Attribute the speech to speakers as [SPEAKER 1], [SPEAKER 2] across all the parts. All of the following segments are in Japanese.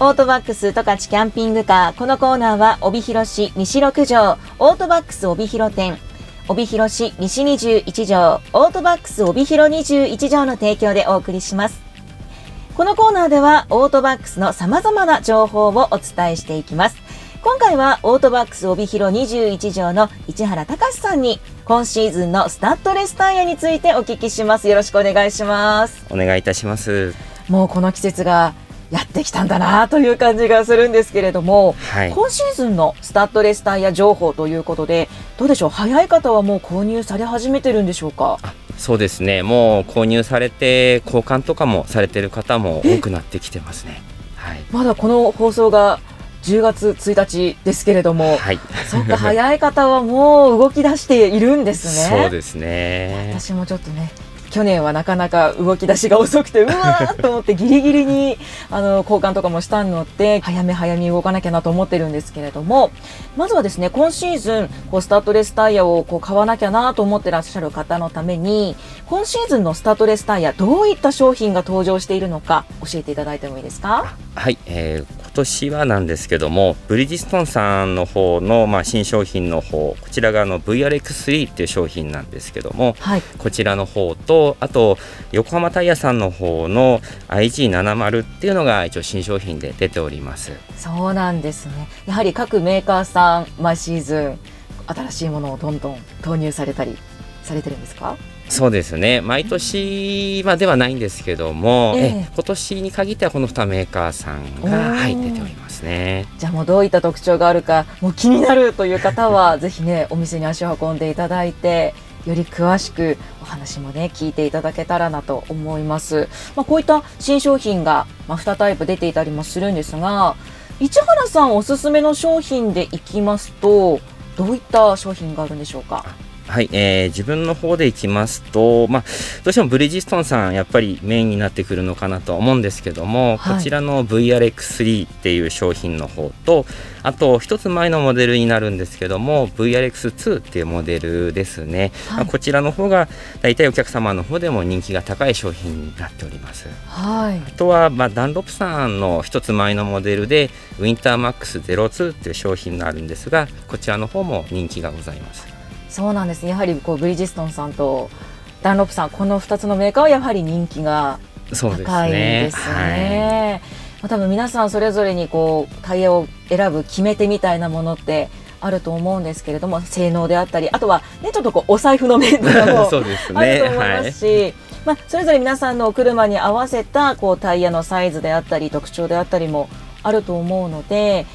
[SPEAKER 1] オートバックス十勝キャンピングカー。このコーナーは、帯広市西6条、オートバックス帯広店、帯広市西21条、オートバックス帯広21条の提供でお送りします。このコーナーでは、オートバックスの様々な情報をお伝えしていきます。今回は、オートバックス帯広21条の市原隆さんに、今シーズンのスタッドレスタイヤについてお聞きします。よろしくお願いします。
[SPEAKER 2] お願いいたします。
[SPEAKER 1] もうこの季節がやってきたんだなという感じがするんですけれども、はい、今シーズンのスタッドレスタイヤ情報ということでどうでしょう？早い方はもう購入され始めてるんでしょうか？
[SPEAKER 2] そうですね。もう購入されて交換とかもされてる方も多くなってきてますね、
[SPEAKER 1] はい、まだこの放送が10月1日ですけれども、はい、そっか早い方はもう動き出しているんです
[SPEAKER 2] ね。そうですね。
[SPEAKER 1] 私もちょっとね去年はなかなか動き出しが遅くてうわーと思ってギリギリにあの交換とかもしたので 早め早め動かなきゃなと思ってるんですけれどもまずはですね今シーズンこうスタッドレスタイヤをこう買わなきゃなと思ってらっしゃる方のために今シーズンのスタッドレスタイヤどういった商品が登場しているのか教えていただいてもいいですか？
[SPEAKER 2] はい、えー、今年はなんですけどもブリヂストンさんの方の、まあ、新商品の方こちらがあの VRX3 っていう商品なんですけども、はい、こちらの方とあと横浜タイヤさんの方の IG70 っていうのが一応新商品で出ております。
[SPEAKER 1] そうなんですね。やはり各メーカーさん毎シーズン新しいものをどんどん投入されたりされてるんですか？
[SPEAKER 2] そうですね。毎年まではないんですけども、ええ。今年に限ってはこの2メーカーさんが、はい、出ておりますね。
[SPEAKER 1] じゃあもうどういった特徴があるかもう気になるという方は ぜひねお店に足を運んでいただいてより詳しくお話もね聞いていただけたらなと思います、まあ、こういった新商品が、まあ、2タイプ出ていたりもするんですが市原さんおすすめの商品でいきますとどういった商品があるんでしょうか？
[SPEAKER 2] はい、えー、自分の方でいきますと、まあ、どうしてもブリヂストンさん、やっぱりメインになってくるのかなと思うんですけども、はい、こちらの VRX3 っていう商品の方と、あと一つ前のモデルになるんですけども、VRX2 っていうモデルですね、はい、まあ、こちらの方が大体お客様の方でも人気が高い商品になっております。はい、あとは、まあ、ダンロップさんの一つ前のモデルで、ウィンターマックス02っていう商品があるんですが、こちらの方も人気がございます。
[SPEAKER 1] そうなんです。やはりこうブリヂストンさんとダンロップさんこの2つのメーカーはやはり人気が高いですね。まあ、多分皆さんそれぞれにこうタイヤを選ぶ決め手みたいなものってあると思うんですけれども性能であったりあとは、ね、ちょっとこうお財布の面とかも あると思いますし、はい、まあ、それぞれ皆さんのお車に合わせたこうタイヤのサイズであったり特徴であったりもあると思うので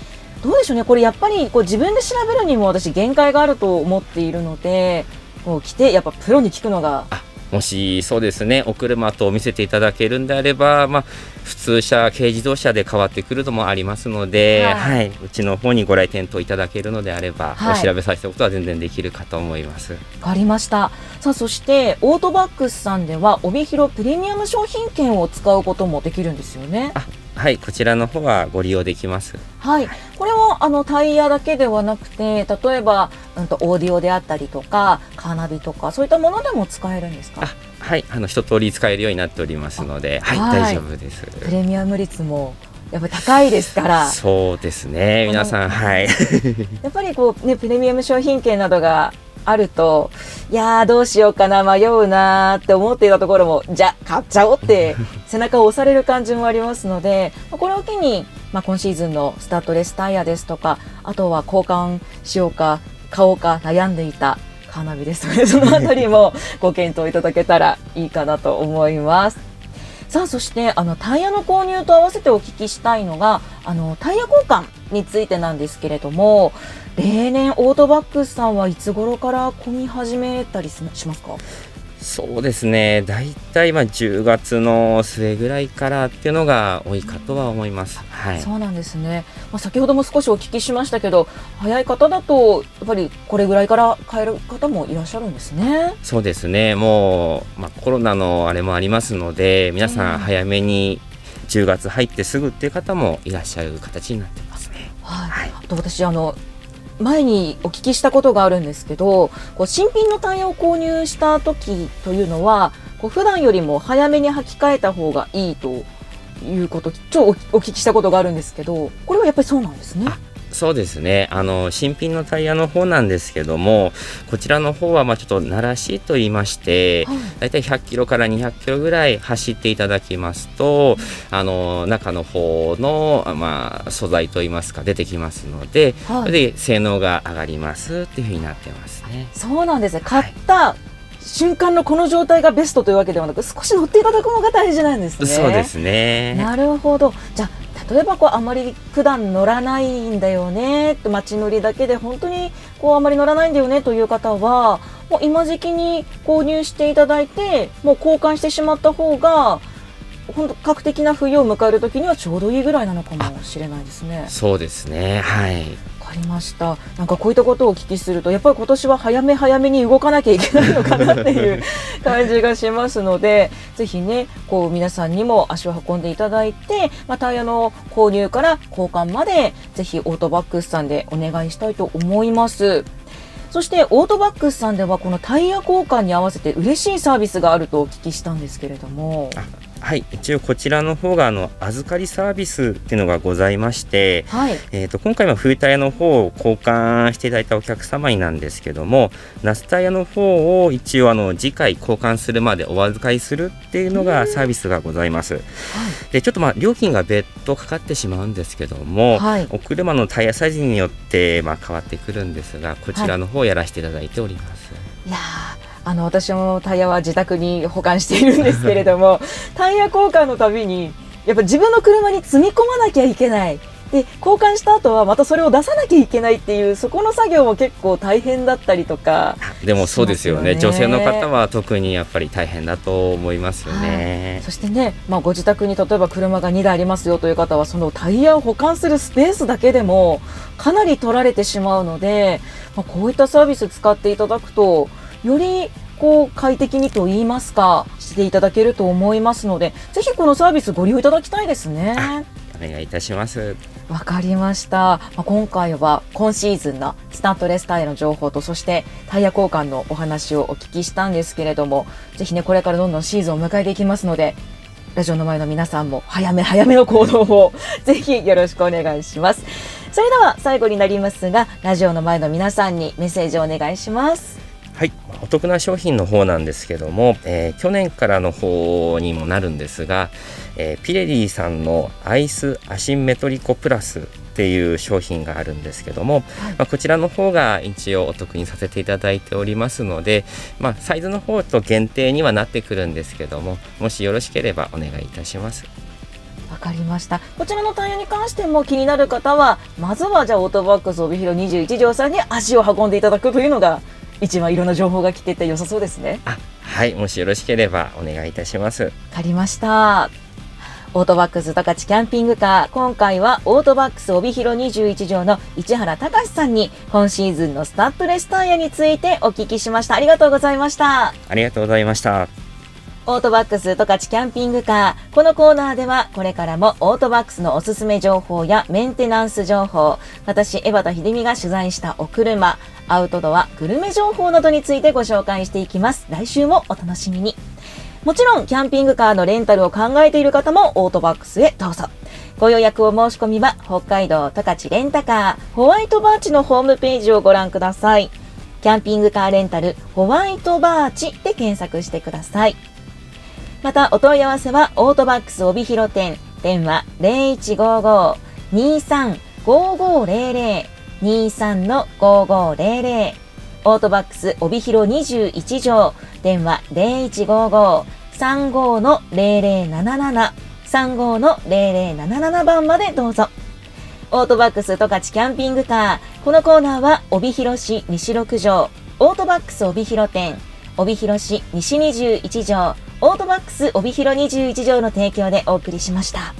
[SPEAKER 1] どうでしょうね。これやっぱりこう自分で調べるにも私限界があると思っているのでこう来てやっぱプロに聞くのが。
[SPEAKER 2] もしそうですね。お車と見せていただけるんであれば、まあ、普通車軽自動車で変わってくるのもありますので、はい、はい、うちの方にご来店といただけるのであれば、はい、お調べさせたことは全然できるかと思います。わ
[SPEAKER 1] かりました。さあそしてオートバックスさんでは帯広プレミアム商品券を使うこともできるんですよね
[SPEAKER 2] はい、こちらの方はご利用できます。
[SPEAKER 1] はい、これはあのタイヤだけではなくて、例えば、うんとオーディオであったりとか、カーナビとかそういったものでも使えるんですか？
[SPEAKER 2] はい、あの一通り使えるようになっておりますので、はい、はい、大丈夫です。
[SPEAKER 1] プレミアム率もやっぱ高いですから。
[SPEAKER 2] そうですね、皆さん、はい。
[SPEAKER 1] やっぱりこうね、プレミアム商品券などがあると、いやーどうしようかな、迷うなーって思っていたところも、じゃ、買っちゃおうって 背中を押される感じもありますので、これを機に、まあ、今シーズンのスタッドレスタイヤですとか、あとは交換しようか、買おうか悩んでいたカーナビですので、そのあたりもご検討いただけたらいいかなと思います。さあそしてあのタイヤの購入と合わせてお聞きしたいのがあのタイヤ交換についてなんですけれども例年オートバックスさんはいつ頃から混み始めたりしますか？
[SPEAKER 2] そうですね。大体まあ10月の末ぐらいからっていうのが多いかとは思います、
[SPEAKER 1] はい、そうなんですね、まあ、先ほども少しお聞きしましたけど早い方だとやっぱりこれぐらいから買える方もいらっしゃるんですね。
[SPEAKER 2] そうですね。もう、まあ、コロナのあれもありますので皆さん早めに10月入ってすぐっていう方もいらっしゃる形になってますね。
[SPEAKER 1] はい、はい、あと私あの前にお聞きしたことがあるんですけどこう新品のタイヤを購入した時というのはこう普段よりも早めに履き替えた方がいいということちょっとお聞きしたことがあるんですけどこれはやっぱりそうなんですね。
[SPEAKER 2] そうですね。あの新品のタイヤの方なんですけどもこちらの方はまあちょっと鳴らしと言いまして、はい、だいたい100キロから200キロぐらい走っていただきますとあの中の方の、まあ、素材といいますか出てきますので、はい、それで性能が上がりますっていうふうになってますね。
[SPEAKER 1] そうなんですね。買った、はい瞬間のこの状態がベストというわけではなく少し乗っていただくのが大事なんですね。
[SPEAKER 2] そうですね。
[SPEAKER 1] なるほど。じゃあ例えばこうあまり普段乗らないんだよね。街乗りだけで本当にこうあまり乗らないんだよねという方はもう今時期に購入していただいてもう交換してしまった方が本当格的な冬を迎える時にはちょうどいいぐらいなのかもしれないですね。
[SPEAKER 2] そうですね。はい。
[SPEAKER 1] かりましたなんかこういったことをお聞きするとやっぱり今年は早め早めに動かなきゃいけないのかなっていう 感じがしますのでぜひねこう皆さんにも足を運んでいただいて、まあ、タイヤの購入から交換までぜひオートバックスさんでお願いしたいと思います。そしてオートバックスさんではこのタイヤ交換に合わせて嬉しいサービスがあるとお聞きしたんですけれども。
[SPEAKER 2] はい、一応こちらの方があの預かりサービスっていうのがございまして、はい、えー、と今回は冬タイヤの方を交換していただいたお客様になんですけども夏タイヤの方を一応あの次回交換するまでお預かりするっていうのがサービスがございます。はい、でちょっとまあ料金が別途かかってしまうんですけども、はい、お車のタイヤサイズによってまあ変わってくるんですがこちらの方をやらせていただいております。
[SPEAKER 1] いやあの私もタイヤは自宅に保管しているんですけれども タイヤ交換のたびにやっぱ自分の車に積み込まなきゃいけない。で交換した後はまたそれを出さなきゃいけないっていうそこの作業も結構大変だったりとか
[SPEAKER 2] でもそうですよね、ね、女性の方は特にやっぱり大変だと思いますよね、
[SPEAKER 1] はい、そしてね、まあ、ご自宅に例えば車が2台ありますよという方はそのタイヤを保管するスペースだけでもかなり取られてしまうので、まあ、こういったサービス使っていただくとよりこう快適にと言いますかしていただけると思いますのでぜひこのサービスご利用いただきたいですね。
[SPEAKER 2] お願いいたします。
[SPEAKER 1] わかりました、まあ、今回は今シーズンのスタッドレスタイヤの情報とそしてタイヤ交換のお話をお聞きしたんですけれどもぜひねこれからどんどんシーズンを迎えていきますのでラジオの前の皆さんも早め早めの行動を ぜひよろしくお願いします。それでは最後になりますがラジオの前の皆さんにメッセージをお願いします
[SPEAKER 2] はい。お得な商品の方なんですけども、えー、去年からの方にもなるんですが、えー、ピレリーさんのアイスアシンメトリコプラスっていう商品があるんですけども、はい、まあ、こちらの方が一応お得にさせていただいておりますので、まあ、サイズの方と限定にはなってくるんですけどももしよろしければお願いいたします。
[SPEAKER 1] わかりました。こちらのタイヤに関しても気になる方はまずはじゃあオートバックス帯広21条さんに足を運んでいただくというのが一番いろんな情報が来てて良さそうですね。
[SPEAKER 2] はいもしよろしければお願いいたします。わ
[SPEAKER 1] かりました。オートバックス十勝キャンピングカー。今回はオートバックス帯広21条の市原隆さんに今シーズンのスタッドレスタイヤについてお聞きしました。ありがとうございました。
[SPEAKER 2] ありがとうございました。
[SPEAKER 1] オートバックス十勝キャンピングカー。このコーナーでは、これからもオートバックスのおすすめ情報やメンテナンス情報、私、江端秀美が取材したお車、アウトドア、グルメ情報などについてご紹介していきます。来週もお楽しみに。もちろん、キャンピングカーのレンタルを考えている方も、オートバックスへどうぞ。ご予約を申し込みは、北海道十勝レンタカー、ホワイトバーチのホームページをご覧ください。キャンピングカーレンタル、ホワイトバーチで検索してください。またお問い合わせはオートバックス帯広店電話0155-235500 23の5500オートバックス帯広21条電話0155-35の0077 35の0077番までどうぞ。オートバックス十勝キャンピングカー。このコーナーは帯広市西六条、オートバックス帯広店、帯広市西21条、オートバックス帯広21条の提供でお送りしました。